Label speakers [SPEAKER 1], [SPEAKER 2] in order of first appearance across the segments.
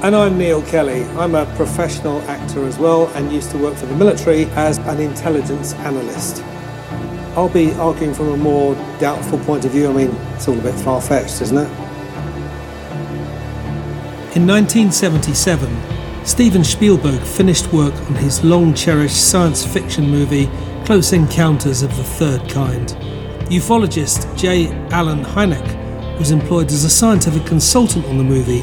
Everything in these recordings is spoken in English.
[SPEAKER 1] And I'm Neil Kelly. I'm a professional actor as well and used to work for the military as an intelligence analyst. I'll be arguing from a more doubtful point of view. I mean, it's all a bit far fetched, isn't it?
[SPEAKER 2] In 1977, Steven Spielberg finished work on his long cherished science fiction movie Close Encounters of the Third Kind. Ufologist J. Allen Hynek was employed as a scientific consultant on the movie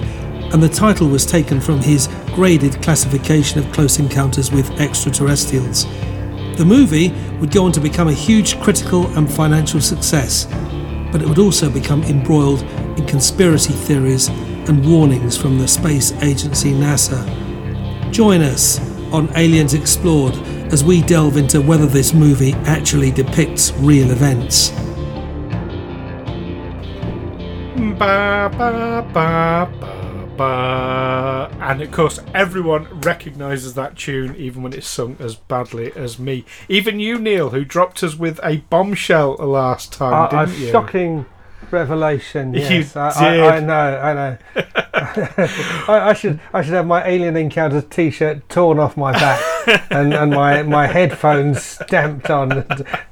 [SPEAKER 2] and the title was taken from his graded classification of close encounters with extraterrestrials. The movie would go on to become a huge critical and financial success, but it would also become embroiled in conspiracy theories and warnings from the space agency NASA. Join us on Aliens Explored as we delve into whether this movie actually depicts real events.
[SPEAKER 3] Ba, ba, ba, ba. And of course, everyone recognises that tune, even when it's sung as badly as me. Even you, Neil, who dropped us with a bombshell last time,
[SPEAKER 1] A- a
[SPEAKER 3] didn't you?
[SPEAKER 1] shocking revelation.
[SPEAKER 3] You
[SPEAKER 1] Yes, I,
[SPEAKER 3] did.
[SPEAKER 1] I, I know, I know. I, I should, I should have my Alien Encounters T-shirt torn off my back and, and my, my headphones stamped on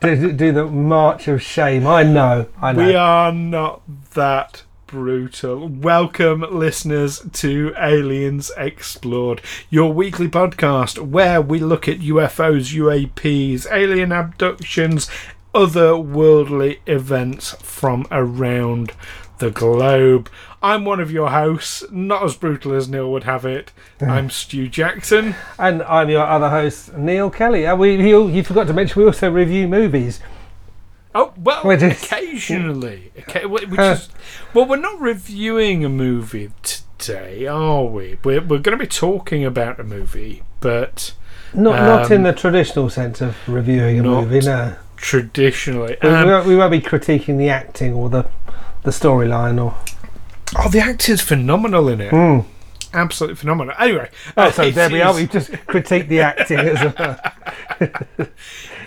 [SPEAKER 1] to do the march of shame. I know, I know.
[SPEAKER 3] We are not that brutal. Welcome, listeners, to Aliens Explored, your weekly podcast where we look at UFOs, UAPs, alien abductions, other worldly events from around the globe. I'm one of your hosts, not as brutal as Neil would have it. I'm Stu Jackson.
[SPEAKER 1] And I'm your other host, Neil Kelly. Uh, we, you, you forgot to mention we also review movies.
[SPEAKER 3] Oh well,
[SPEAKER 1] Which is-
[SPEAKER 3] occasionally. Okay, which is well, we're not reviewing a movie today, are we? We're we're going to be talking about a movie, but
[SPEAKER 1] Not not in
[SPEAKER 3] Um,
[SPEAKER 1] the traditional sense of reviewing a movie. No,
[SPEAKER 3] traditionally,
[SPEAKER 1] we,
[SPEAKER 3] um,
[SPEAKER 1] we, won't, we won't be critiquing the acting or the the storyline or.
[SPEAKER 3] oh, the actor's phenomenal in it.
[SPEAKER 1] Mm.
[SPEAKER 3] Absolutely phenomenal. Anyway,
[SPEAKER 1] Oh, so there we are. We've just critique the acting as well.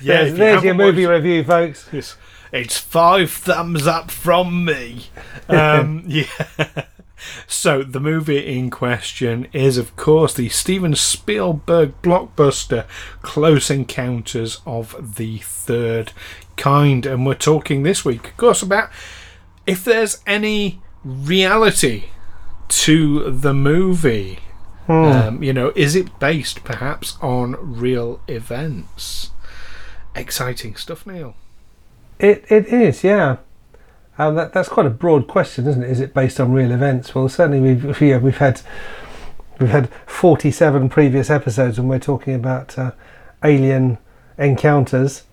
[SPEAKER 3] Yeah,
[SPEAKER 1] there's there's your movie
[SPEAKER 3] watched-
[SPEAKER 1] review, folks.
[SPEAKER 3] It's, it's five thumbs up from me. Um, yeah. So the movie in question is, of course, the Steven Spielberg blockbuster Close Encounters of the Third Kind, and we're talking this week, of course, about if there's any reality to the movie. Um, you know, is it based perhaps on real events? Exciting stuff, Neil.
[SPEAKER 1] It it is, yeah. Um, that that's quite a broad question, isn't it? Is it based on real events? Well, certainly we've yeah, we've had we've had forty seven previous episodes, and we're talking about uh, alien encounters,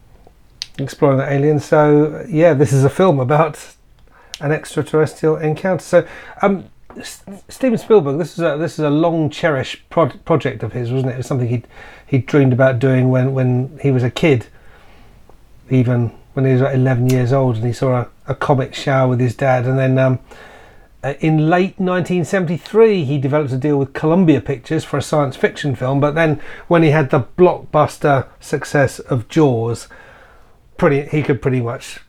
[SPEAKER 1] exploring the aliens. So yeah, this is a film about an extraterrestrial encounter. So um, Steven Spielberg, this is a this is a long cherished pro- project of his, wasn't it? It was something he he dreamed about doing when when he was a kid, even when he was like 11 years old, and he saw a, a comic shower with his dad, and then. Um, uh, in late 1973, he developed a deal with Columbia Pictures for a science fiction film. But then, when he had the blockbuster success of Jaws, pretty he could pretty much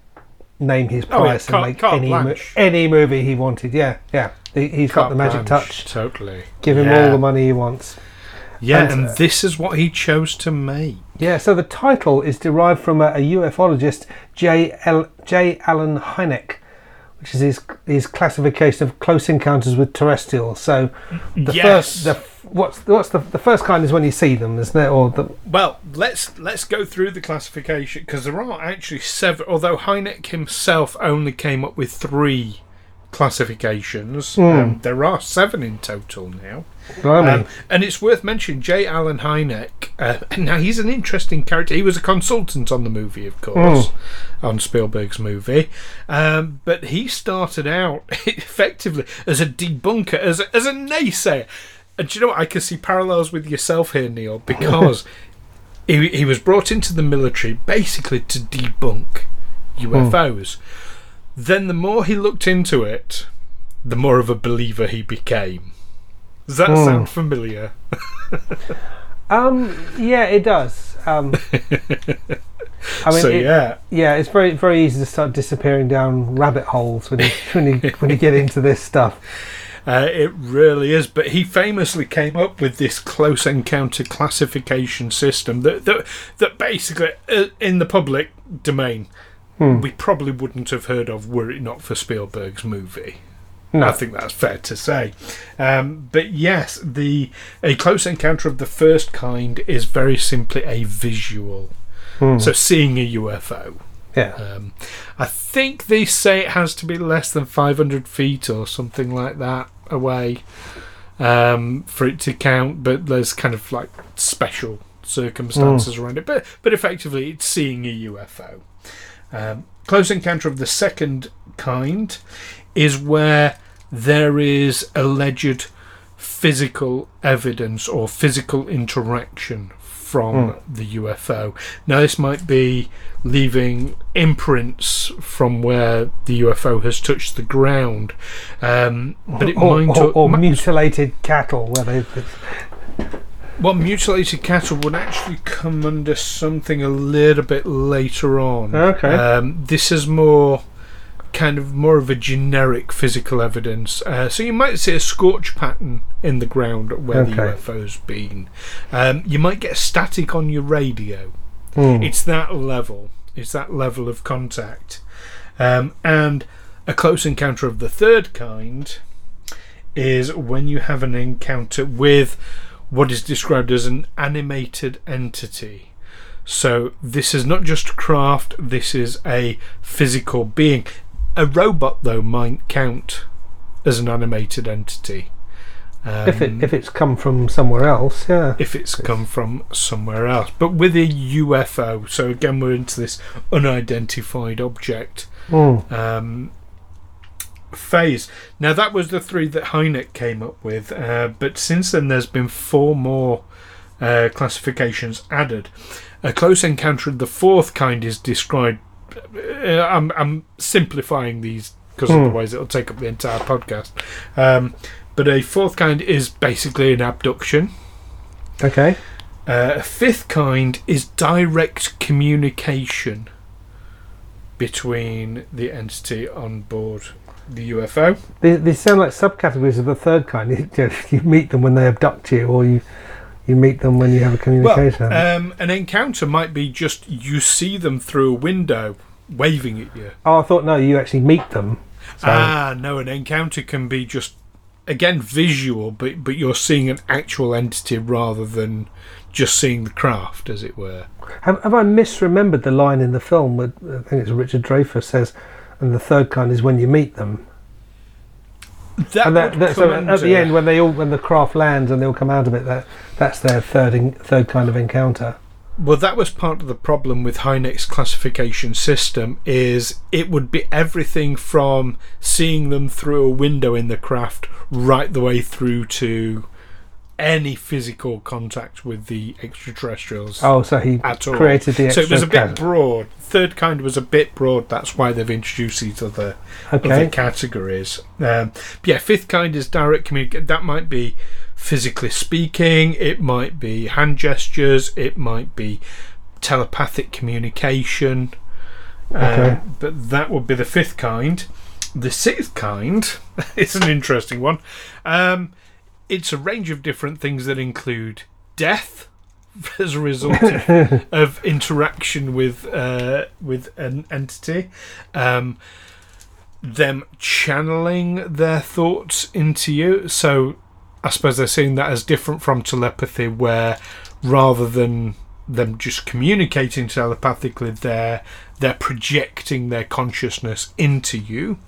[SPEAKER 1] name his
[SPEAKER 3] Oh, yeah,
[SPEAKER 1] price and make any mo- any movie he wanted. Yeah, yeah. He, he's got the magic
[SPEAKER 3] blanche,
[SPEAKER 1] touch.
[SPEAKER 3] Totally.
[SPEAKER 1] Give him
[SPEAKER 3] Yeah.
[SPEAKER 1] all the money he wants.
[SPEAKER 3] Yeah,
[SPEAKER 1] And,
[SPEAKER 3] and,
[SPEAKER 1] uh,
[SPEAKER 3] this is what he chose to make.
[SPEAKER 1] Yeah. So the title is derived from a, a ufologist, J. L, J. Allen Hynek, which is his his classification of close encounters with terrestrials. So the
[SPEAKER 3] Yes.
[SPEAKER 1] first the what's what's the the first kind is when you see them, isn't it? Or the
[SPEAKER 3] Well, let's let's go through the classification because there are actually seven. Although Hynek himself only came up with three classifications, um, there are seven in total now. Um, and it's worth mentioning J. Allen Hynek. Uh, now he's an interesting character. He was a consultant on the movie, of course, on Spielberg's movie. Um, but he started out effectively as a debunker, as a, as a naysayer. And do you know what? I can see parallels with yourself here, Neil, because he, he was brought into the military basically to debunk UFOs. Then the more he looked into it, the more of a believer he became. Does that
[SPEAKER 1] Hmm.
[SPEAKER 3] sound familiar?
[SPEAKER 1] Um, yeah, it does. Um, I mean,
[SPEAKER 3] so
[SPEAKER 1] it-
[SPEAKER 3] yeah,
[SPEAKER 1] yeah, it's very very easy to start disappearing down rabbit holes when you when you when you get into this stuff.
[SPEAKER 3] uh, it really is. But he famously came up with this close encounter classification system that that, that basically, uh, in the public domain,
[SPEAKER 1] Hmm.
[SPEAKER 3] we probably wouldn't have heard of were it not for Spielberg's movie.
[SPEAKER 1] No.
[SPEAKER 3] I think that's fair to say. Um, but yes, the a close encounter of the first kind is very simply a visual.
[SPEAKER 1] Hmm.
[SPEAKER 3] So seeing a UFO.
[SPEAKER 1] yeah,
[SPEAKER 3] Um, I think they say it has to be less than 500 feet or something like that away um, for it to count, but there's kind of like special circumstances around it. But, but effectively, it's seeing a UFO. Um, close encounter of the second kind is where there is alleged physical evidence or physical interaction from the UFO. Now, this might be leaving imprints from where the UFO has touched the ground, um, but it
[SPEAKER 1] or,
[SPEAKER 3] might
[SPEAKER 1] or, or
[SPEAKER 3] might-
[SPEAKER 1] mutilated cattle where they.
[SPEAKER 3] Well, mutilated cattle would actually come under something a little bit later on.
[SPEAKER 1] Okay.
[SPEAKER 3] Um, this is more kind of more of a generic physical evidence. Uh, so you might see a scorch pattern in the ground where the UFO's been. Um, you might get static on your radio.
[SPEAKER 1] Hmm.
[SPEAKER 3] It's that level. It's that level of contact. Um, and a close encounter of the third kind is when you have an encounter with what is described as an animated entity. So this is not just craft, this is a physical being. A robot, though, might count as an animated entity. Um,
[SPEAKER 1] if it if it's come from somewhere else, yeah.
[SPEAKER 3] if it's come from somewhere else. But with a UFO, so again, we're into this unidentified object um, phase. Now, that was the three that Hynek came up with, uh, but since then, there's been four more uh, classifications added. A close encounter of the fourth kind is described. Uh, I'm, I'm simplifying these because
[SPEAKER 1] Hmm.
[SPEAKER 3] otherwise it'll take up the entire podcast. Um, but a fourth kind is basically an abduction.
[SPEAKER 1] Okay.
[SPEAKER 3] Uh, a fifth kind is direct communication between the entity on board the UFO.
[SPEAKER 1] They, they sound like subcategories of the third kind. You, meet them when they abduct you, or you you meet them when you have a communication.
[SPEAKER 3] Well, um, an encounter might be just you see them through a window waving at you.
[SPEAKER 1] oh, I thought no, you actually meet them. So,
[SPEAKER 3] Ah, no, an encounter can be just again visual, but but you're seeing an actual entity rather than just seeing the craft, as it were.
[SPEAKER 1] have, have I misremembered the line in the film? Where, I think it's Richard Dreyfuss says, and the third kind is when you meet them.
[SPEAKER 3] That
[SPEAKER 1] and that, that, so at the end, when they all when the craft lands and they all come out of it, that that's their third in, third kind of encounter.
[SPEAKER 3] Well, that was part of the problem with Hynek's classification system. Is it would be everything from seeing them through a window in the craft right the way through to any physical contact with the extraterrestrials
[SPEAKER 1] Oh, so he
[SPEAKER 3] at all.
[SPEAKER 1] created the
[SPEAKER 3] so it was a bit
[SPEAKER 1] cat-
[SPEAKER 3] broad. Third kind was a bit broad. That's why they've introduced these other other
[SPEAKER 1] okay.
[SPEAKER 3] categories. Um, but yeah, fifth kind is direct communication. That might be physically speaking. It might be hand gestures. It might be telepathic communication.
[SPEAKER 1] Okay.
[SPEAKER 3] Um, but that would be the fifth kind. The sixth kind is an interesting one. Um, it's a range of different things that include death as a result of, of interaction with uh, with an entity, um, them channeling their thoughts into you. So I suppose they're seeing that as different from telepathy, where rather than them just communicating telepathically, they're they're projecting their consciousness into you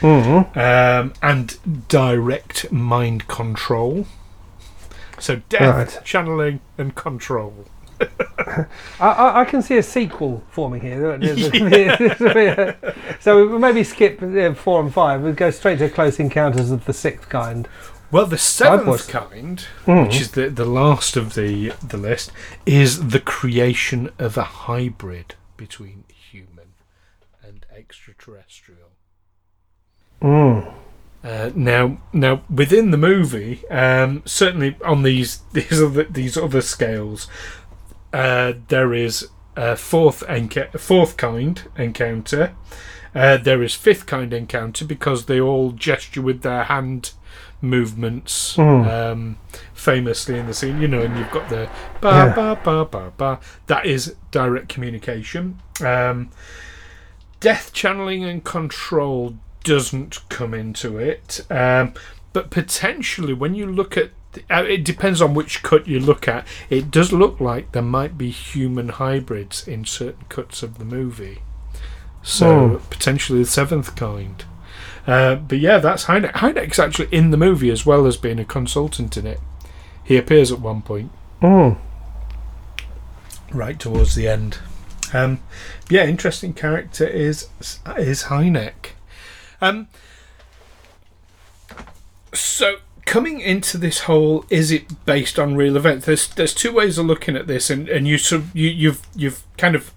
[SPEAKER 1] Mhm.
[SPEAKER 3] um, and direct mind control. So death,
[SPEAKER 1] Right.
[SPEAKER 3] channeling, and control.
[SPEAKER 1] I, I, I can see a sequel forming here. A- so we maybe skip uh, four and five. We go straight to Close Encounters of the Sixth Kind.
[SPEAKER 3] Well, the seventh kind,
[SPEAKER 1] Mm.
[SPEAKER 3] which is the, the last of the the list, is the creation of a hybrid between human and extraterrestrial.
[SPEAKER 1] Mm.
[SPEAKER 3] Uh, now, now within the movie, um, certainly on these these other these other scales, uh, there is a fourth enca- fourth kind encounter. Uh, there is fifth kind encounter because they all gesture with their hand movements,
[SPEAKER 1] Mm.
[SPEAKER 3] um, famously in the scene. You know, and you've got the ba
[SPEAKER 1] Yeah.
[SPEAKER 3] ba ba ba ba. That is direct communication. Um, death channeling and control doesn't come into it, um, but potentially when you look at uh, it depends on which cut you look at. It does look like there might be human hybrids in certain cuts of the movie. So
[SPEAKER 1] Hmm.
[SPEAKER 3] potentially the seventh kind. Uh, but yeah, that's Hynek. Hynek's actually in the movie as well as being a consultant in it. He appears at one point
[SPEAKER 1] Mm.
[SPEAKER 3] right towards the end. Um, yeah, interesting character is is Hynek. Um, so coming into this whole, is it based on real events? There's there's two ways of looking at this, and and you you you've you've kind of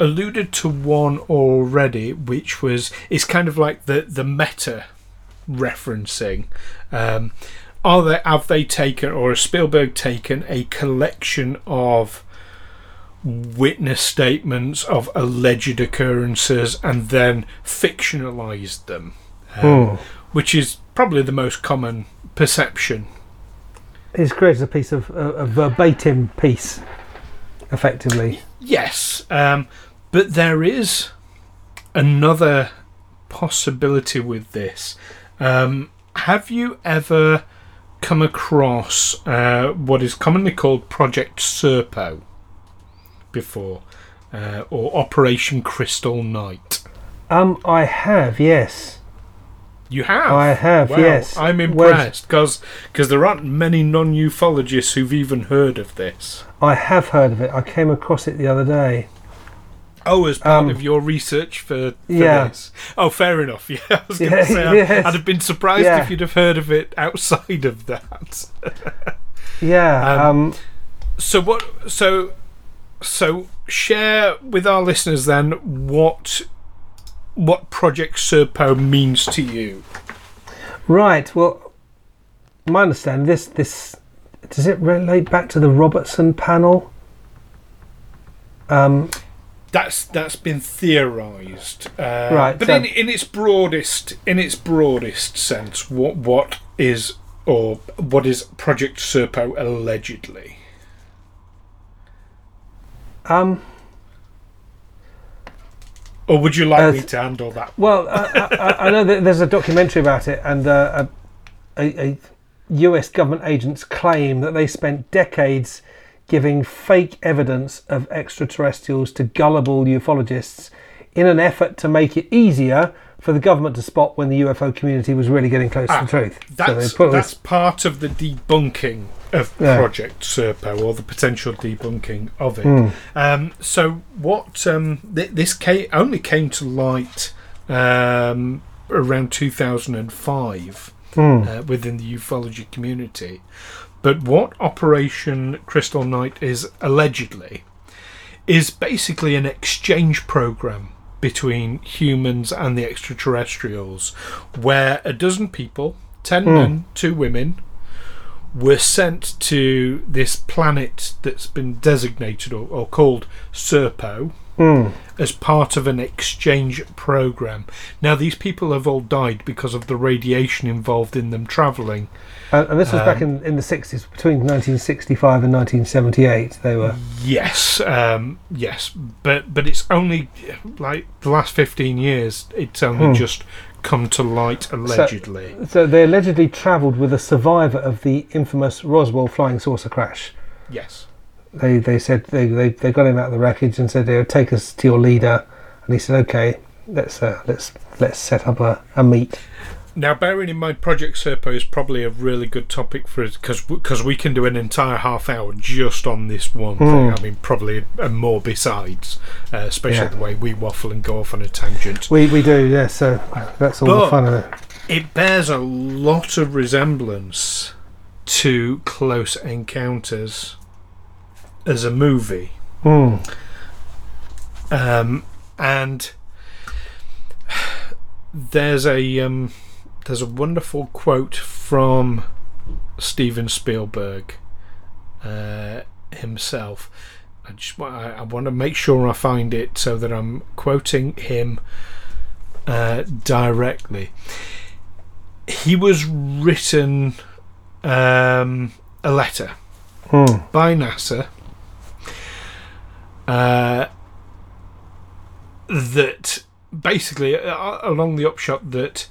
[SPEAKER 3] alluded to one already, which was is kind of like the the meta referencing. Um, are they have they taken or has Spielberg taken a collection of witness statements of alleged occurrences and then fictionalized them, um,
[SPEAKER 1] Mm.
[SPEAKER 3] which is probably the most common perception.
[SPEAKER 1] He's created a piece of a, a verbatim piece, effectively.
[SPEAKER 3] Yes, um, but there is another possibility with this. Um, have you ever come across uh, what is commonly called Project Serpo before, uh, or Operation Crystal Night?
[SPEAKER 1] Um, I have, yes.
[SPEAKER 3] You have.
[SPEAKER 1] I have,
[SPEAKER 3] Wow,
[SPEAKER 1] yes.
[SPEAKER 3] I'm impressed because because there aren't many non-ufologists who've even heard of this.
[SPEAKER 1] I have heard of it. I came across it the other day.
[SPEAKER 3] Oh, as part
[SPEAKER 1] Um,
[SPEAKER 3] of your research for, for
[SPEAKER 1] yeah.
[SPEAKER 3] this. Oh, fair enough. Yeah, I was going to
[SPEAKER 1] Yeah,
[SPEAKER 3] say I'd,
[SPEAKER 1] yes.
[SPEAKER 3] I'd have been surprised
[SPEAKER 1] Yeah.
[SPEAKER 3] if you'd have heard of it outside of that.
[SPEAKER 1] Yeah.
[SPEAKER 3] Um,
[SPEAKER 1] Um,
[SPEAKER 3] So what? So so share with our listeners then what what Project Serpo means to you.
[SPEAKER 1] right. Well, my understanding this this does it relate back to the Robertson panel? Um,
[SPEAKER 3] That's that's been theorised, uh,
[SPEAKER 1] Right,
[SPEAKER 3] But
[SPEAKER 1] so-
[SPEAKER 3] in, in its broadest in its broadest sense, what what is or what is Project Serpo allegedly?
[SPEAKER 1] Um,
[SPEAKER 3] Or would you like
[SPEAKER 1] Uh,
[SPEAKER 3] me to handle that?
[SPEAKER 1] well, I, I, I know that there's a documentary about it, and uh, a, a, a U.S. government agents claim that they spent decades giving fake evidence of extraterrestrials to gullible ufologists in an effort to make it easier for the government to spot when the UFO community was really getting close
[SPEAKER 3] Ah,
[SPEAKER 1] to the truth.
[SPEAKER 3] That's
[SPEAKER 1] all
[SPEAKER 3] that's part of the debunking of
[SPEAKER 1] Yeah.
[SPEAKER 3] Project Serpo, or the potential debunking of it.
[SPEAKER 1] Hmm.
[SPEAKER 3] Um, so what? Um, th- this came, only came to light um, around 2005
[SPEAKER 1] Hmm.
[SPEAKER 3] uh, within the ufology community. But what Operation Crystal Night is allegedly is basically an exchange program between humans and the extraterrestrials, where a dozen people, ten men, two women, were sent to this planet that's been designated or, or called Serpo
[SPEAKER 1] Hmm.
[SPEAKER 3] as part of an exchange program. Now, these people have all died because of the radiation involved in them travelling.
[SPEAKER 1] And, and this was back
[SPEAKER 3] Um,
[SPEAKER 1] in, in the 60s, between 1965 and 1978. They were.
[SPEAKER 3] Yes, um, yes, but but it's only like the last fifteen years. It's only
[SPEAKER 1] Hmm.
[SPEAKER 3] just come to light allegedly.
[SPEAKER 1] So they allegedly travelled with a survivor of the infamous Roswell flying saucer crash.
[SPEAKER 3] yes.
[SPEAKER 1] They they said they, they, they got him out of the wreckage and said they would take us to your leader, and he said, "Okay, let's uh, let's let's set up a, a meet."
[SPEAKER 3] Now, bearing in mind, Project Serpo is probably a really good topic for us because we can do an entire half hour just on this one thing.
[SPEAKER 1] Hmm.
[SPEAKER 3] I mean, probably and more besides, uh, especially
[SPEAKER 1] Yeah.
[SPEAKER 3] the way we waffle and go off on a tangent.
[SPEAKER 1] We we do, yeah. So that's all
[SPEAKER 3] But-
[SPEAKER 1] the fun of it.
[SPEAKER 3] it bears a lot of resemblance to Close Encounters as a movie.
[SPEAKER 1] Hmm.
[SPEAKER 3] Um, and there's a um, there's a wonderful quote from Steven Spielberg uh, himself. I just I, I want to make sure I find it so that I'm quoting him uh, directly. He was written um, a letter
[SPEAKER 1] Hmm.
[SPEAKER 3] by NASA uh, that basically, uh, along the upshot that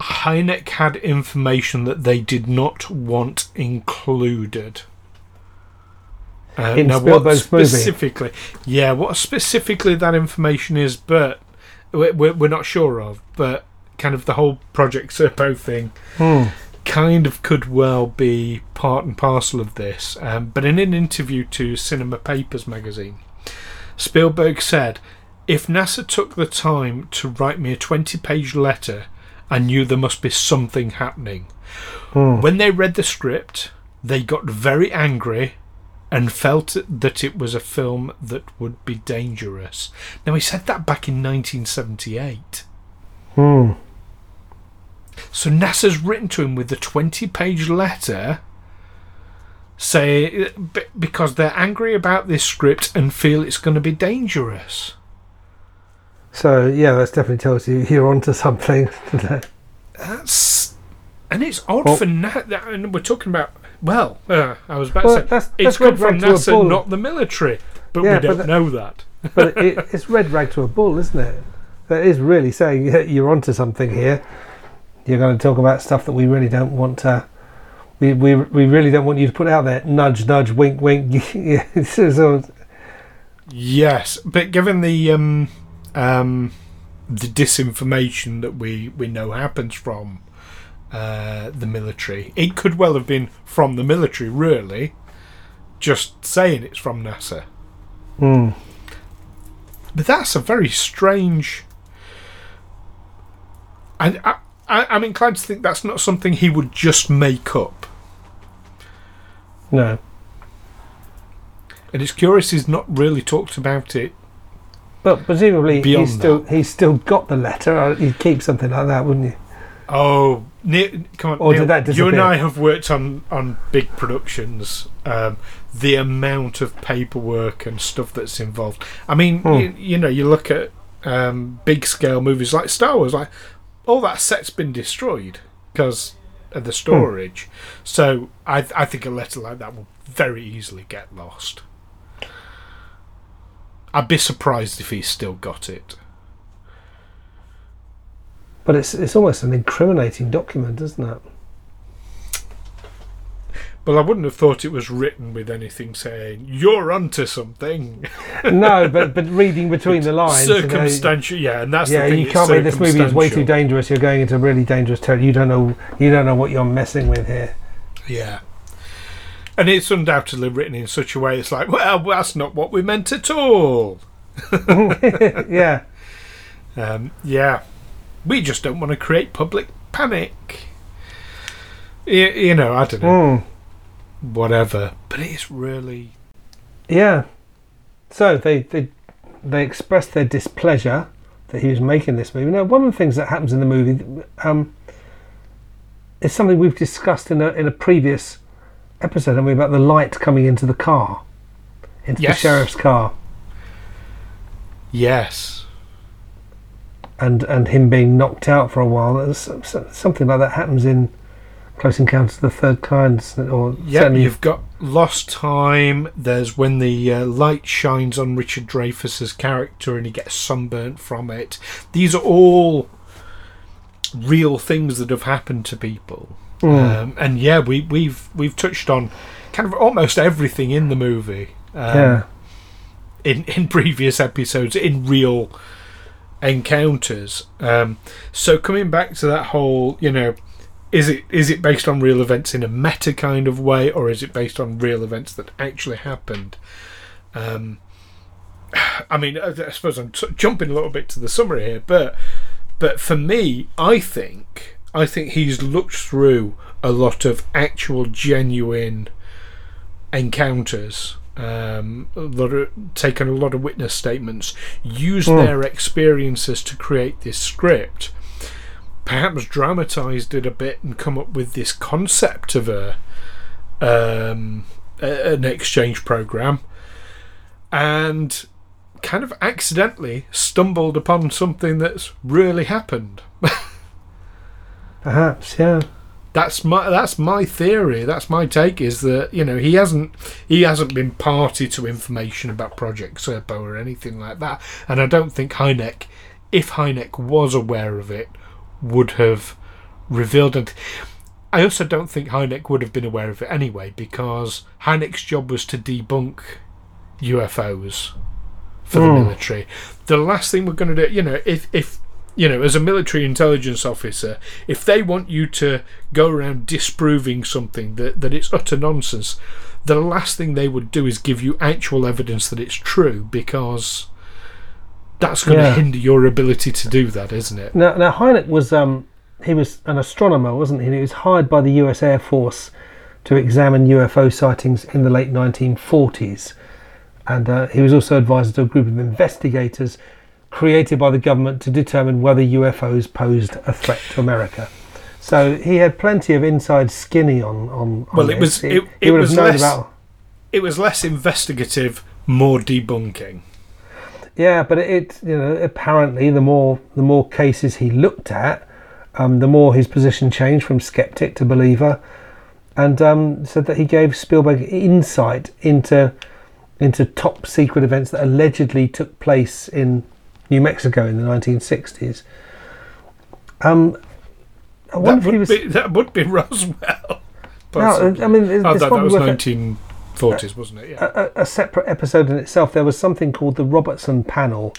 [SPEAKER 3] Hynek had information that they did not want included. Uh,
[SPEAKER 1] In
[SPEAKER 3] now, what
[SPEAKER 1] Spielberg's movie?
[SPEAKER 3] specifically? Yeah, what specifically that information is, but we're, we're not sure of. But kind of the whole Project Serpo thing
[SPEAKER 1] Hmm.
[SPEAKER 3] kind of could well be part and parcel of this. Um, but in an interview to Cinema Papers magazine, Spielberg said, If NASA took the time to write me a 20 page letter, I knew there must be something happening.
[SPEAKER 1] Hmm.
[SPEAKER 3] When they read the script, they got very angry and felt that it was a film that would be dangerous. Now, he said that back in 1978.
[SPEAKER 1] Hmm.
[SPEAKER 3] So NASA's written to him with a 20 page letter say because they're angry about this script and feel it's going to be dangerous.
[SPEAKER 1] So yeah, that definitely tells you you're onto something.
[SPEAKER 3] That's and it's odd
[SPEAKER 1] Well-
[SPEAKER 3] for NASA. And we're talking about well, uh, I was about
[SPEAKER 1] Well,
[SPEAKER 3] to say
[SPEAKER 1] that's-
[SPEAKER 3] it's
[SPEAKER 1] that's
[SPEAKER 3] come from NASA, not the military, but
[SPEAKER 1] Yeah,
[SPEAKER 3] we don't
[SPEAKER 1] that-
[SPEAKER 3] know that.
[SPEAKER 1] but it, it's red rag to a bull, isn't it? That is really saying you're onto something here. You're going to talk about stuff that we really don't want to. We, we, we really don't want you to put out there. Nudge, nudge, wink, wink. So-
[SPEAKER 3] Yes, but given the um, um, the disinformation that we, we know happens from uh, the military, it could well have been from the military, really. Just saying it's from NASA,
[SPEAKER 1] Hmm.
[SPEAKER 3] but that's a very strange. And I, I, I'm inclined to think that's not something he would just make up.
[SPEAKER 1] No.
[SPEAKER 3] And it's curious he's not really talked about it.
[SPEAKER 1] But presumably
[SPEAKER 3] Beyond
[SPEAKER 1] he's still he's still got the letter. or You'd keep something like that, wouldn't you?
[SPEAKER 3] Oh, Ne- come on!
[SPEAKER 1] Or did
[SPEAKER 3] Neil,
[SPEAKER 1] that
[SPEAKER 3] you and? I have worked on on big productions. Um, the amount of paperwork and stuff that's involved. I mean,
[SPEAKER 1] Hmm.
[SPEAKER 3] you, you know, you look at um, big scale movies like Star Wars. Like all that set's been destroyed because of the storage. So I I think a letter like that will very easily get lost. I'd be surprised if he's still got it.
[SPEAKER 1] But it's it's almost an incriminating document, isn't it?
[SPEAKER 3] But I wouldn't have thought it was written with anything saying "you're onto something."
[SPEAKER 1] no, but but reading between the lines, you know,
[SPEAKER 3] circumstantial, yeah, and that's
[SPEAKER 1] yeah,
[SPEAKER 3] the thing.
[SPEAKER 1] you can't make this movie is way too dangerous. You're going into really dangerous territory. You don't know you don't know what you're messing with here.
[SPEAKER 3] Yeah, and it's undoubtedly written in such a way. It's like, well, that's not what we meant at all.
[SPEAKER 1] yeah,
[SPEAKER 3] Um, yeah, we just don't want to create public panic. You, you know, I don't know,
[SPEAKER 1] Mm.
[SPEAKER 3] whatever. But it's really
[SPEAKER 1] yeah. So they they they expressed their displeasure that he was making this movie. Now, one of the things that happens in the movie um, is something we've discussed in a in a previous episode, haven't we, about the light coming into the car, into
[SPEAKER 3] Yes.
[SPEAKER 1] the sheriff's car.
[SPEAKER 3] yes.
[SPEAKER 1] and and him being knocked out for a while. Something like that happens in Close Encounters of the Third Kind, or
[SPEAKER 3] Yeah, you've got lost time. There's when the uh, light shines on Richard Dreyfuss's character and he gets sunburnt from it. These are all real things that have happened to people.
[SPEAKER 1] Mm.
[SPEAKER 3] Um, and yeah, we, we've we've touched on kind of almost everything in the movie. Um,
[SPEAKER 1] yeah,
[SPEAKER 3] in in previous episodes in real encounters. Um, so coming back to that whole, you know, is it is it based on real events in a meta kind of way, or is it based on real events that actually happened? Um, I mean, I I suppose I'm t- jumping a little bit to the summary here, but But for me, I think I think he's looked through a lot of actual genuine encounters. Um, a lot of, taken a lot of witness statements, used
[SPEAKER 1] Hmm.
[SPEAKER 3] their experiences to create this script. Perhaps dramatized it a bit and come up with this concept of a um, a- an exchange program, and kind of accidentally stumbled upon something that's really happened.
[SPEAKER 1] Perhaps, yeah.
[SPEAKER 3] That's my that's my theory. That's my take. Is that you know he hasn't he hasn't been party to information about Project Serpo or anything like that, and I don't think Hynek, if Hynek was aware of it, would have revealed it. I also don't think Hynek would have been aware of it anyway because Hynek's job was to debunk UFOs for the
[SPEAKER 1] Hmm.
[SPEAKER 3] military. The last thing we're going to do, you know, if if you know, as a military intelligence officer, if they want you to go around disproving something that, that it's utter nonsense, the last thing they would do is give you actual evidence that it's true because that's going to hinder your ability to do that, isn't it?
[SPEAKER 1] Now, now Hynek was um, he was an astronomer, wasn't he? He was hired by the U.S. Air Force to examine UFO sightings in the late 1940s, and uh, he was also advisor to a group of investigators created by the government to determine whether UFOs posed a threat to America. So he had plenty of inside skinny on on. on
[SPEAKER 3] Well, it
[SPEAKER 1] this.
[SPEAKER 3] was- it-
[SPEAKER 1] he
[SPEAKER 3] it was less-
[SPEAKER 1] about.
[SPEAKER 3] It was less investigative, more debunking.
[SPEAKER 1] Yeah, but it you know apparently the more the more cases he looked at, um, the more his position changed from skeptic to believer, and um, said that he gave Spielberg insight into into top secret events that allegedly took place in New Mexico in the 1960s. Um, I
[SPEAKER 3] That
[SPEAKER 1] wonder if he
[SPEAKER 3] would,
[SPEAKER 1] was.
[SPEAKER 3] be, that would be Roswell.
[SPEAKER 1] No. I mean, it's,
[SPEAKER 3] oh,
[SPEAKER 1] it's
[SPEAKER 3] that, that was
[SPEAKER 1] worth a-
[SPEAKER 3] 1940s, wasn't it? Yeah.
[SPEAKER 1] a, a separate episode in itself. There was something called the Robertson Panel,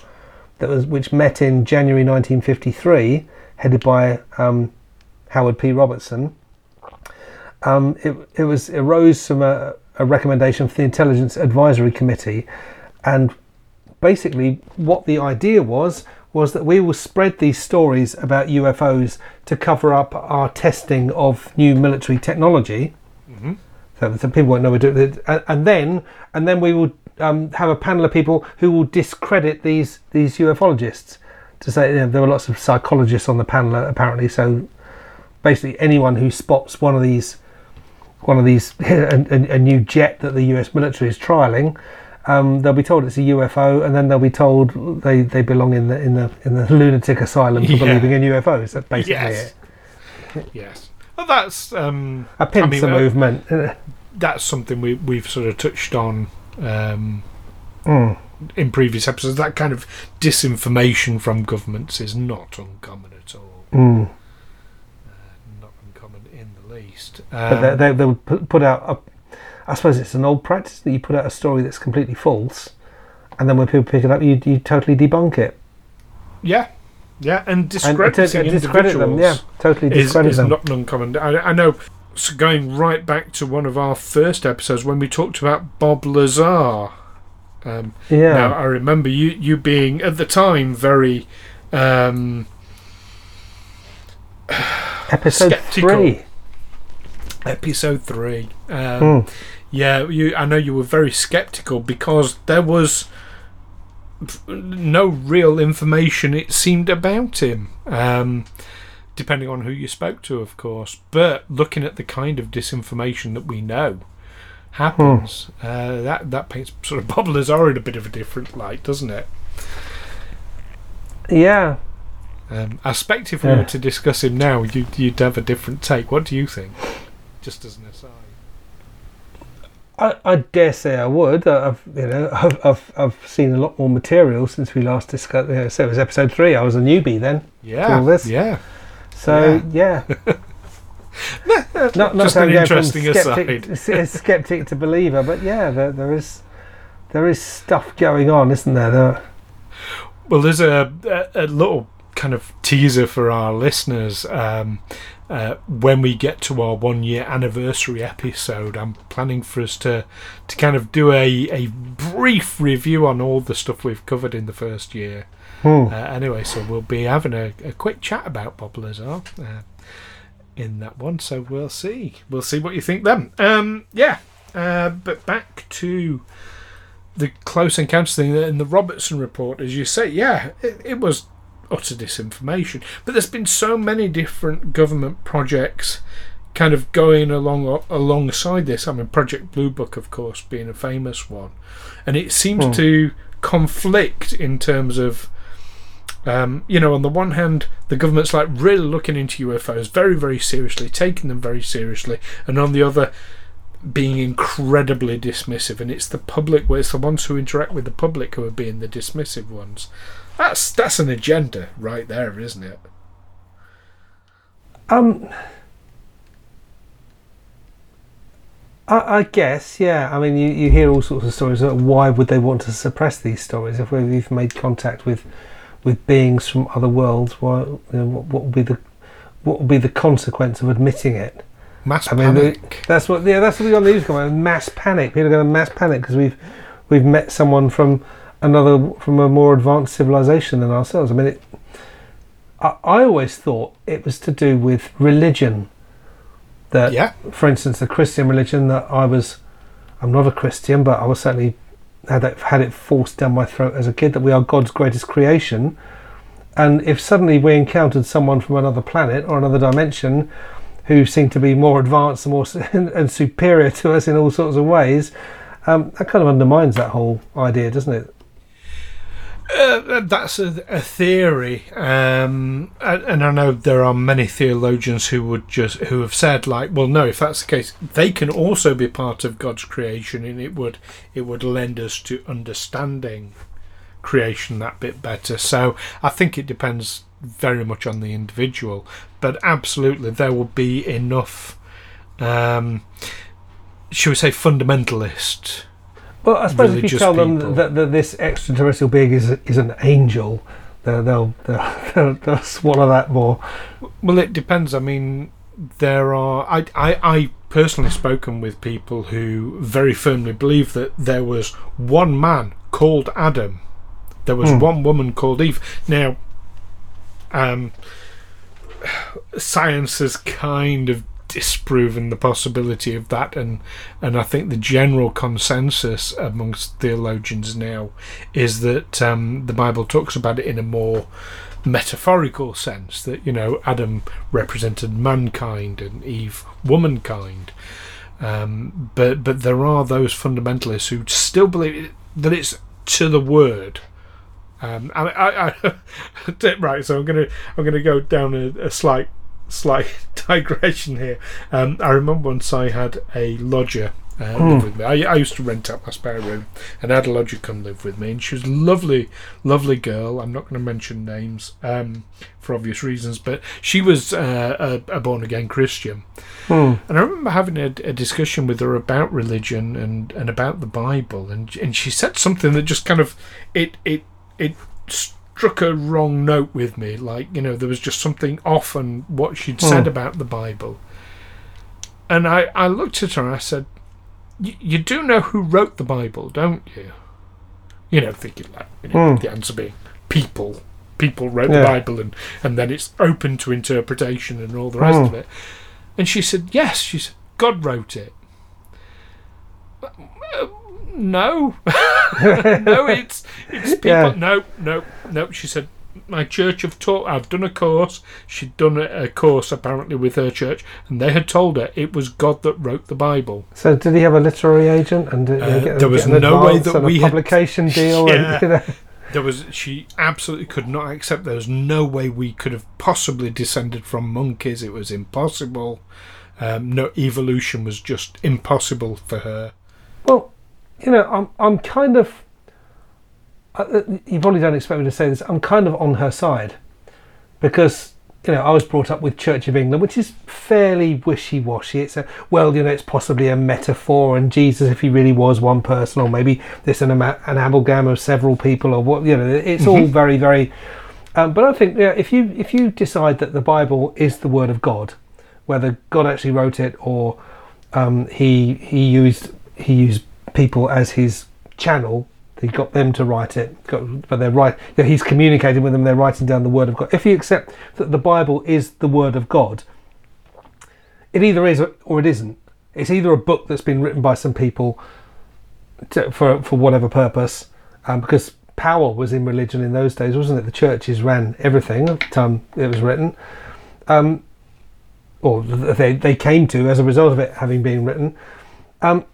[SPEAKER 1] that was which met in January 1953, headed by um, Howard P. Robertson. Um, it it was arose from a, a recommendation for the Intelligence Advisory Committee, and basically what the idea was was that we will spread these stories about UFOs to cover up our testing of new military technology. So, so people won't know we're doing it, and, and then and then we will um, have a panel of people who will discredit these these ufologists to say you know, there were lots of psychologists on the panel apparently. So basically, anyone who spots one of these one of these a, a, a new jet that the U.S. military is trialing. Um, they'll be told it's a UFO, and then they'll be told they, they belong in the in the in the lunatic asylum for
[SPEAKER 3] Yeah.
[SPEAKER 1] believing in UFOs. That's basically
[SPEAKER 3] Yes.
[SPEAKER 1] it.
[SPEAKER 3] Yes. Well, that's um,
[SPEAKER 1] A pincer
[SPEAKER 3] I mean, uh,
[SPEAKER 1] movement.
[SPEAKER 3] that's something we we've sort of touched on um,
[SPEAKER 1] Mm.
[SPEAKER 3] in previous episodes. That kind of disinformation from governments is not uncommon at all.
[SPEAKER 1] Mm.
[SPEAKER 3] Not uncommon in the least.
[SPEAKER 1] But
[SPEAKER 3] Um,
[SPEAKER 1] they, they, they'll put, put out a. I suppose it's an old practice that you put out a story that's completely false, and then when people pick it up, you, you totally debunk it
[SPEAKER 3] yeah, yeah, and discrediting
[SPEAKER 1] and discredit them. Yeah, totally
[SPEAKER 3] is,
[SPEAKER 1] discredit
[SPEAKER 3] is
[SPEAKER 1] them.
[SPEAKER 3] not uncommon. I, I know. So going right back to one of our first episodes when we talked about Bob Lazar. Um,
[SPEAKER 1] yeah,
[SPEAKER 3] Now I remember you you being at the time very um,
[SPEAKER 1] episode
[SPEAKER 3] skeptical.
[SPEAKER 1] three.
[SPEAKER 3] episode three. Um,
[SPEAKER 1] Hmm.
[SPEAKER 3] Yeah, you. I know you were very skeptical because there was no real information. It seemed about him, um, depending on who you spoke to, of course. But looking at the kind of disinformation that we know happens, uh, that that paints sort of Bob Lazar in a bit of a different light, doesn't it?
[SPEAKER 1] Yeah,
[SPEAKER 3] Um, I expect if we
[SPEAKER 1] Yeah.
[SPEAKER 3] were to discuss him now, you'd, you'd have a different take. What do you think? Just as an aside.
[SPEAKER 1] I, I dare say I would. I've you know I've, I've I've seen a lot more material since we last discussed. You know, so it was episode three. I was a newbie then.
[SPEAKER 3] Yeah,
[SPEAKER 1] all this.
[SPEAKER 3] yeah.
[SPEAKER 1] So yeah, not not
[SPEAKER 3] Just an interesting
[SPEAKER 1] skeptic, s- skeptic to believer, but yeah, there, there is there is stuff going on, isn't there? there
[SPEAKER 3] Well, there's a, a, a little kind of teaser for our listeners. Um, uh, when we get to our one year anniversary episode, I'm planning for us to to kind of do a, a brief review on all the stuff we've covered in the first year.
[SPEAKER 1] Hmm.
[SPEAKER 3] Uh, anyway, so we'll be having a, a quick chat about Bob Lazar uh, in that one. So we'll see. We'll see what you think then. Um, yeah, uh, but back to the close encounters thing in the Robertson report, as you say, yeah, it, it was utter disinformation. But there's been so many different government projects kind of going along alongside this. I mean, Project Blue Book, of course, being a famous one, and it seems
[SPEAKER 1] Hmm.
[SPEAKER 3] to conflict in terms of. Um, you know, on the one hand, the government's like really looking into UFOs very, very seriously, taking them very seriously, and on the other, being incredibly dismissive. And it's the public, where it's the ones who interact with the public who are being the dismissive ones. That's that's an agenda right there, isn't it?
[SPEAKER 1] Um, I, I guess, yeah. I mean, you, you hear all sorts of stories. Why would they want to suppress these stories if we've made contact with with beings from other worlds? Why? You know, what, what would be the what would be the consequence of admitting it?
[SPEAKER 3] Mass
[SPEAKER 1] I mean, the-
[SPEAKER 3] panic.
[SPEAKER 1] That's what. Yeah, that's what we on the news come out. Mass panic. People are going to mass panic because we've we've met someone from another from a more advanced civilization than ourselves. I mean, it, I, I always thought it was to do with religion. That,
[SPEAKER 3] yeah,
[SPEAKER 1] for instance, the Christian religion that I was, I'm not a Christian, but I was certainly had it, had it forced down my throat as a kid that we are God's greatest creation. And if suddenly we encountered someone from another planet or another dimension who seemed to be more advanced and more and superior to us in all sorts of ways, um, that kind of undermines that whole idea, doesn't it?
[SPEAKER 3] Uh, that's a, a theory, um, and, I know there are many theologians who would just who have said like, well, no, if that's the case, they can also be part of God's creation, and it would it would lend us to understanding creation that bit better. So I think it depends very much on the individual, but absolutely there will be enough. Um, shall we say fundamentalist
[SPEAKER 1] Well, I suppose if you tell
[SPEAKER 3] people.
[SPEAKER 1] them that, that this extraterrestrial being is is an angel, they'll they'll, they'll, they'll, swallow that more.
[SPEAKER 3] Well, it depends. I mean, there are. I, I, I personally spoken with people who very firmly believe that there was one man called Adam, there was
[SPEAKER 1] Hmm.
[SPEAKER 3] one woman called Eve. Now, um, science has kind of disproven the possibility of that, and and I think the general consensus amongst theologians now is that um, the Bible talks about it in a more metaphorical sense that you know Adam represented mankind and Eve womankind. Um, but but there are those fundamentalists who still believe that it's to the word. Um, I, I, I right, so I'm gonna I'm gonna go down a, a slight slight digression here. Um, I remember once I had a lodger uh, live with me. I, I used to rent out my spare room, and I had a lodger come live with me, and she was a lovely, lovely girl. I'm not going to mention names um, for obvious reasons, but she was uh, a, a born again Christian.
[SPEAKER 1] Hmm.
[SPEAKER 3] And I remember having a, a discussion with her about religion and, and about the Bible, and and she said something that just kind of it it it struck a wrong note with me. Like you know, there was just something off on what she'd said
[SPEAKER 1] Hmm.
[SPEAKER 3] about the Bible. And I I looked at her and I said, "You do know who wrote the Bible, don't you?" You know, thinking like you know,
[SPEAKER 1] Hmm.
[SPEAKER 3] the answer being people. People wrote
[SPEAKER 1] Yeah.
[SPEAKER 3] the Bible, and and then it's open to interpretation and all the rest
[SPEAKER 1] Hmm.
[SPEAKER 3] of it. And she said, Yes. She said, God wrote it. Uh, No. no, it's it's people.
[SPEAKER 1] Yeah.
[SPEAKER 3] No, no, no. She said, My church have taught. I've done a course. She'd done a, course apparently with her church, and they had told her it was God that wrote the Bible.
[SPEAKER 1] So did he have a literary agent and did
[SPEAKER 3] Uh,
[SPEAKER 1] get,
[SPEAKER 3] there was no way that we had-
[SPEAKER 1] publication deal?
[SPEAKER 3] Yeah.
[SPEAKER 1] And, you know,
[SPEAKER 3] There was she absolutely could not accept. There was no way we could have possibly descended from monkeys. It was impossible. Um, no evolution was just impossible for her.
[SPEAKER 1] well, you know, I'm I'm kind of. Uh, you probably don't expect me to say this. I'm kind of on her side because you know I was brought up with Church of England, which is fairly wishy-washy. It's a well, you know, it's possibly a metaphor, and Jesus, if he really was one person, or maybe this an, an amalgam of several people, or what, you know, it's all very, very Um, but I think yeah, if you if you decide that the Bible is the Word of God, whether God actually wrote it or um, he he used he used people as his channel, he got them to write it. Got, but they're right. He's communicating with them. They're writing down the Word of God. If you accept that the Bible is the Word of God, it either is or it isn't. It's either a book that's been written by some people to, for for whatever purpose, um, because power was in religion in those days, wasn't it? The churches ran everything at the time it was written, um, or they they came to as a result of it having been written. Um,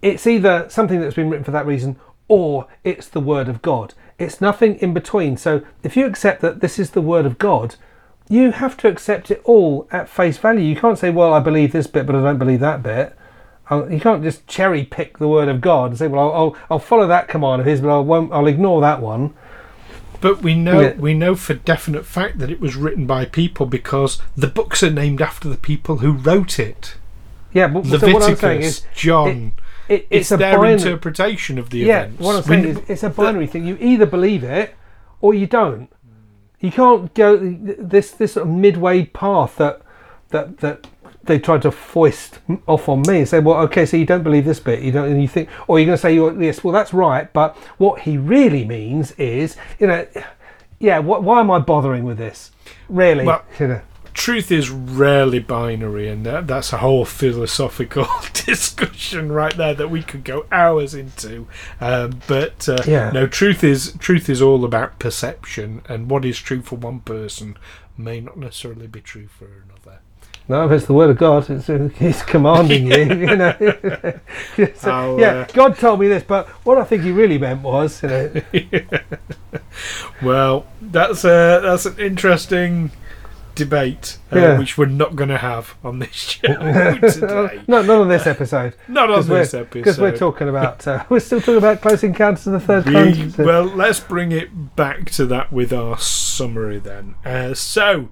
[SPEAKER 1] it's either something that's been written for that reason, or it's the word of God. It's nothing in between. So if you accept that this is the word of God, you have to accept it all at face value. You can't say, "Well, I believe this bit, but I don't believe that bit." You can't just cherry pick the word of God and say, "Well, I'll, I'll, I'll follow that command of His, but I won't. I'll ignore that one."
[SPEAKER 3] But we know
[SPEAKER 1] Yeah.
[SPEAKER 3] we know for definite fact that it was written by people because the books are named after the people who wrote it.
[SPEAKER 1] Yeah, but so
[SPEAKER 3] Leviticus,
[SPEAKER 1] what I'm saying is,
[SPEAKER 3] John.
[SPEAKER 1] it,
[SPEAKER 3] it's,
[SPEAKER 1] it's, a
[SPEAKER 3] their
[SPEAKER 1] binary.
[SPEAKER 3] interpretation of the
[SPEAKER 1] yeah,
[SPEAKER 3] events.
[SPEAKER 1] what I'm saying
[SPEAKER 3] kn-
[SPEAKER 1] is, it's a binary thing. You either believe it or you don't. You can't go this this sort of midway path that that that they tried to foist off on me and say, well, okay, so you don't believe this bit, you don't, and you think, or you're going to say, well, yes, well, that's right, but what he really means is, you know, yeah, what, why am I bothering with this? Really,
[SPEAKER 3] Well-
[SPEAKER 1] you know.
[SPEAKER 3] Truth is rarely binary, and that, that's a whole philosophical discussion right there that we could go hours into. Um, but uh,
[SPEAKER 1] Yeah.
[SPEAKER 3] no, truth is truth is all about perception, and what is true for one person may not necessarily be true for another.
[SPEAKER 1] No, if it's the word of God, it's, he's commanding you. You know, So, yeah.
[SPEAKER 3] uh,
[SPEAKER 1] God told me this, but what I think he really meant was, you know,
[SPEAKER 3] Well, that's a that's an interesting debate, uh,
[SPEAKER 1] Yeah.
[SPEAKER 3] which we're not going to have on this show today.
[SPEAKER 1] no, not on this episode.
[SPEAKER 3] Not on this episode.
[SPEAKER 1] Because we're talking about, uh, we're still talking about Close Encounters of the Third
[SPEAKER 3] We-
[SPEAKER 1] Kind. So-
[SPEAKER 3] well, let's bring it back to that with our summary then. Uh, so,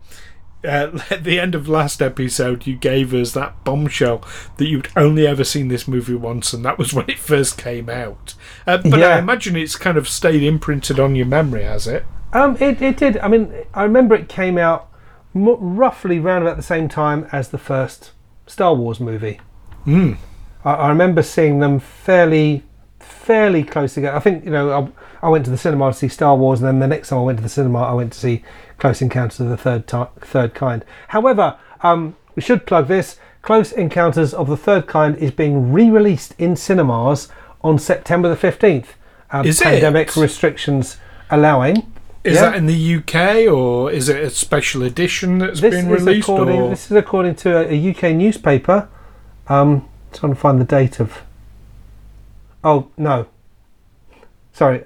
[SPEAKER 3] uh, at the end of last episode, you gave us that bombshell that you'd only ever seen this movie once, and that was when it first came out. Uh, but I imagine it's kind of stayed imprinted on your memory, has it?
[SPEAKER 1] Um, it, it did. I mean, I remember it came out roughly round about the same time as the first Star Wars movie.
[SPEAKER 3] Mm.
[SPEAKER 1] I, I remember seeing them fairly, fairly close together. I think you know I, I went to the cinema to see Star Wars, and then the next time I went to the cinema, I went to see Close Encounters of the Third Ti Third Kind. However, um, we should plug this. Close Encounters of the Third Kind is being re-released in cinemas on September the fifteenth. Um,
[SPEAKER 3] Is it?
[SPEAKER 1] pandemic restrictions allowing.
[SPEAKER 3] Is
[SPEAKER 1] Yeah.
[SPEAKER 3] that in the UK or is it a special edition that's
[SPEAKER 1] This
[SPEAKER 3] been released?
[SPEAKER 1] according. This is according to a, a UK newspaper. Um, trying to find the date of. Oh no. Sorry.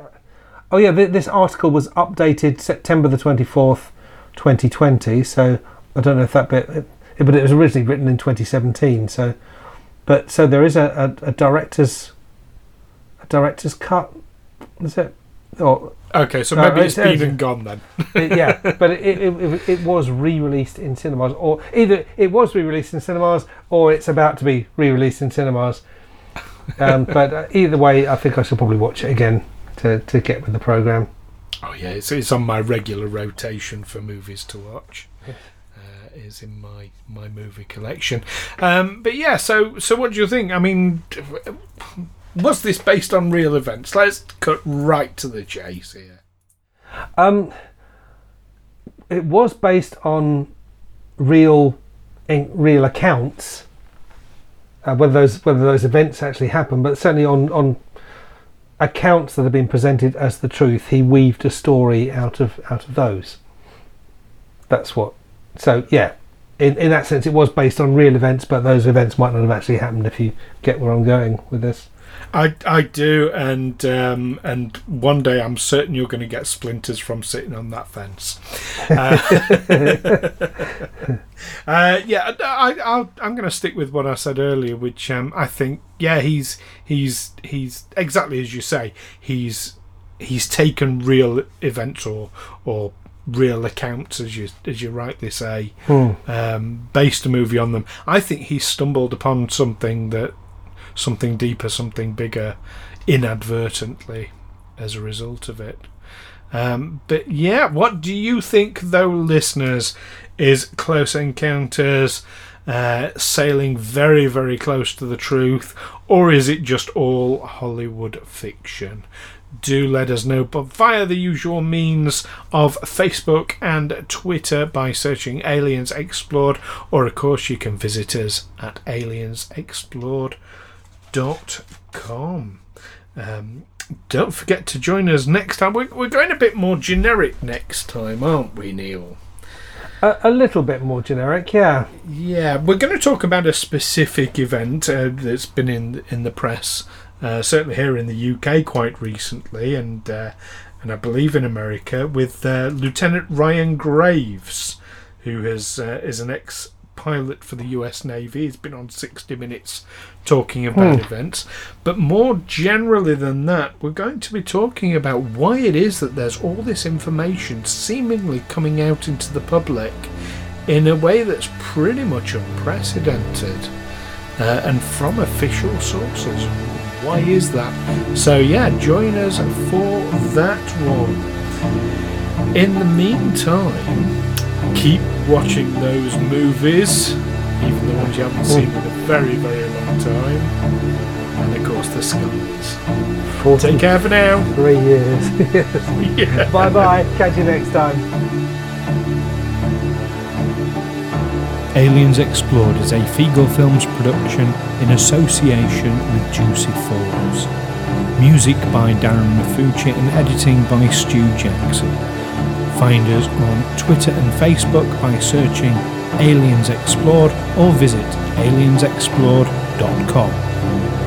[SPEAKER 1] Oh yeah, th- this article was updated September the twenty fourth, twenty twenty. So I don't know if that bit, it, but it was originally written in twenty seventeen. So, but so there is a, a, a director's, a director's cut. Is it? Or
[SPEAKER 3] okay, so
[SPEAKER 1] No,
[SPEAKER 3] maybe it's
[SPEAKER 1] it's-
[SPEAKER 3] been and gone then.
[SPEAKER 1] it- yeah, but it, it, it, it was re-released in cinemas, or either it was re-released in cinemas, or it's about to be re-released in cinemas. Um, but uh, either way, I think I should probably watch it again to, to get with the program.
[SPEAKER 3] Oh yeah, it's, it's on my regular rotation for movies to watch. Uh, is in my my movie collection. Um, but yeah, so so what do you think? I mean, was this based on real events? Let's cut right to the chase here.
[SPEAKER 1] Um, it was based on real, in, real accounts. Uh, whether those whether those events actually happened, but certainly on on accounts that have been presented as the truth, he weaved a story out of out of those. That's what. So yeah, in in that sense, it was based on real events, but those events might not have actually happened. If you get where I'm going with this.
[SPEAKER 3] I, I do, and um, and one day I'm certain you're going to get splinters from sitting on that fence. Uh, uh, yeah, I, I'll, I'm going to stick with what I said earlier, which um, I think, yeah, he's he's he's exactly as you say. He's he's taken real events or or real accounts, as you as you rightly say,
[SPEAKER 1] Hmm.
[SPEAKER 3] um, based a movie on them. I think he stumbled upon something that something deeper, something bigger, inadvertently as a result of it. Um, but yeah, what do you think, though, listeners? Is Close Encounters uh, sailing very, very close to the truth, or is it just all Hollywood fiction? do let us know, but via the usual means of Facebook and Twitter by searching Aliens Explored, or of course you can visit us at aliensexplored.com. Um, don't forget to join us next time. We're, we're going a bit more generic next time, aren't we, Neil?
[SPEAKER 1] A, a little bit more generic, yeah.
[SPEAKER 3] Yeah, we're going to talk about a specific event uh, that's been in in the press uh, certainly here in the UK quite recently, and uh, and I believe in America with uh, Lieutenant Ryan Graves, who has uh, is an ex pilot for the US Navy. He's been on 60 Minutes talking about hmm. events. But more generally than that, we're going to be talking about why it is that there's all this information seemingly coming out into the public in a way that's pretty much unprecedented uh, and from official sources. Why is that? So, yeah, join us for that one. In the meantime, keep watching those movies, even the ones you haven't oh. seen in a very, very long time. And of course, the Skies. Take care for now.
[SPEAKER 1] Three years. yeah. Bye bye. Catch you next time.
[SPEAKER 3] Aliens Explored is a Figo Films production in association with Juicy Falls. Music by Darren Mafucci and editing by Stu Jackson. Find us on Twitter and Facebook by searching Aliens Explored or visit aliensexplored.com.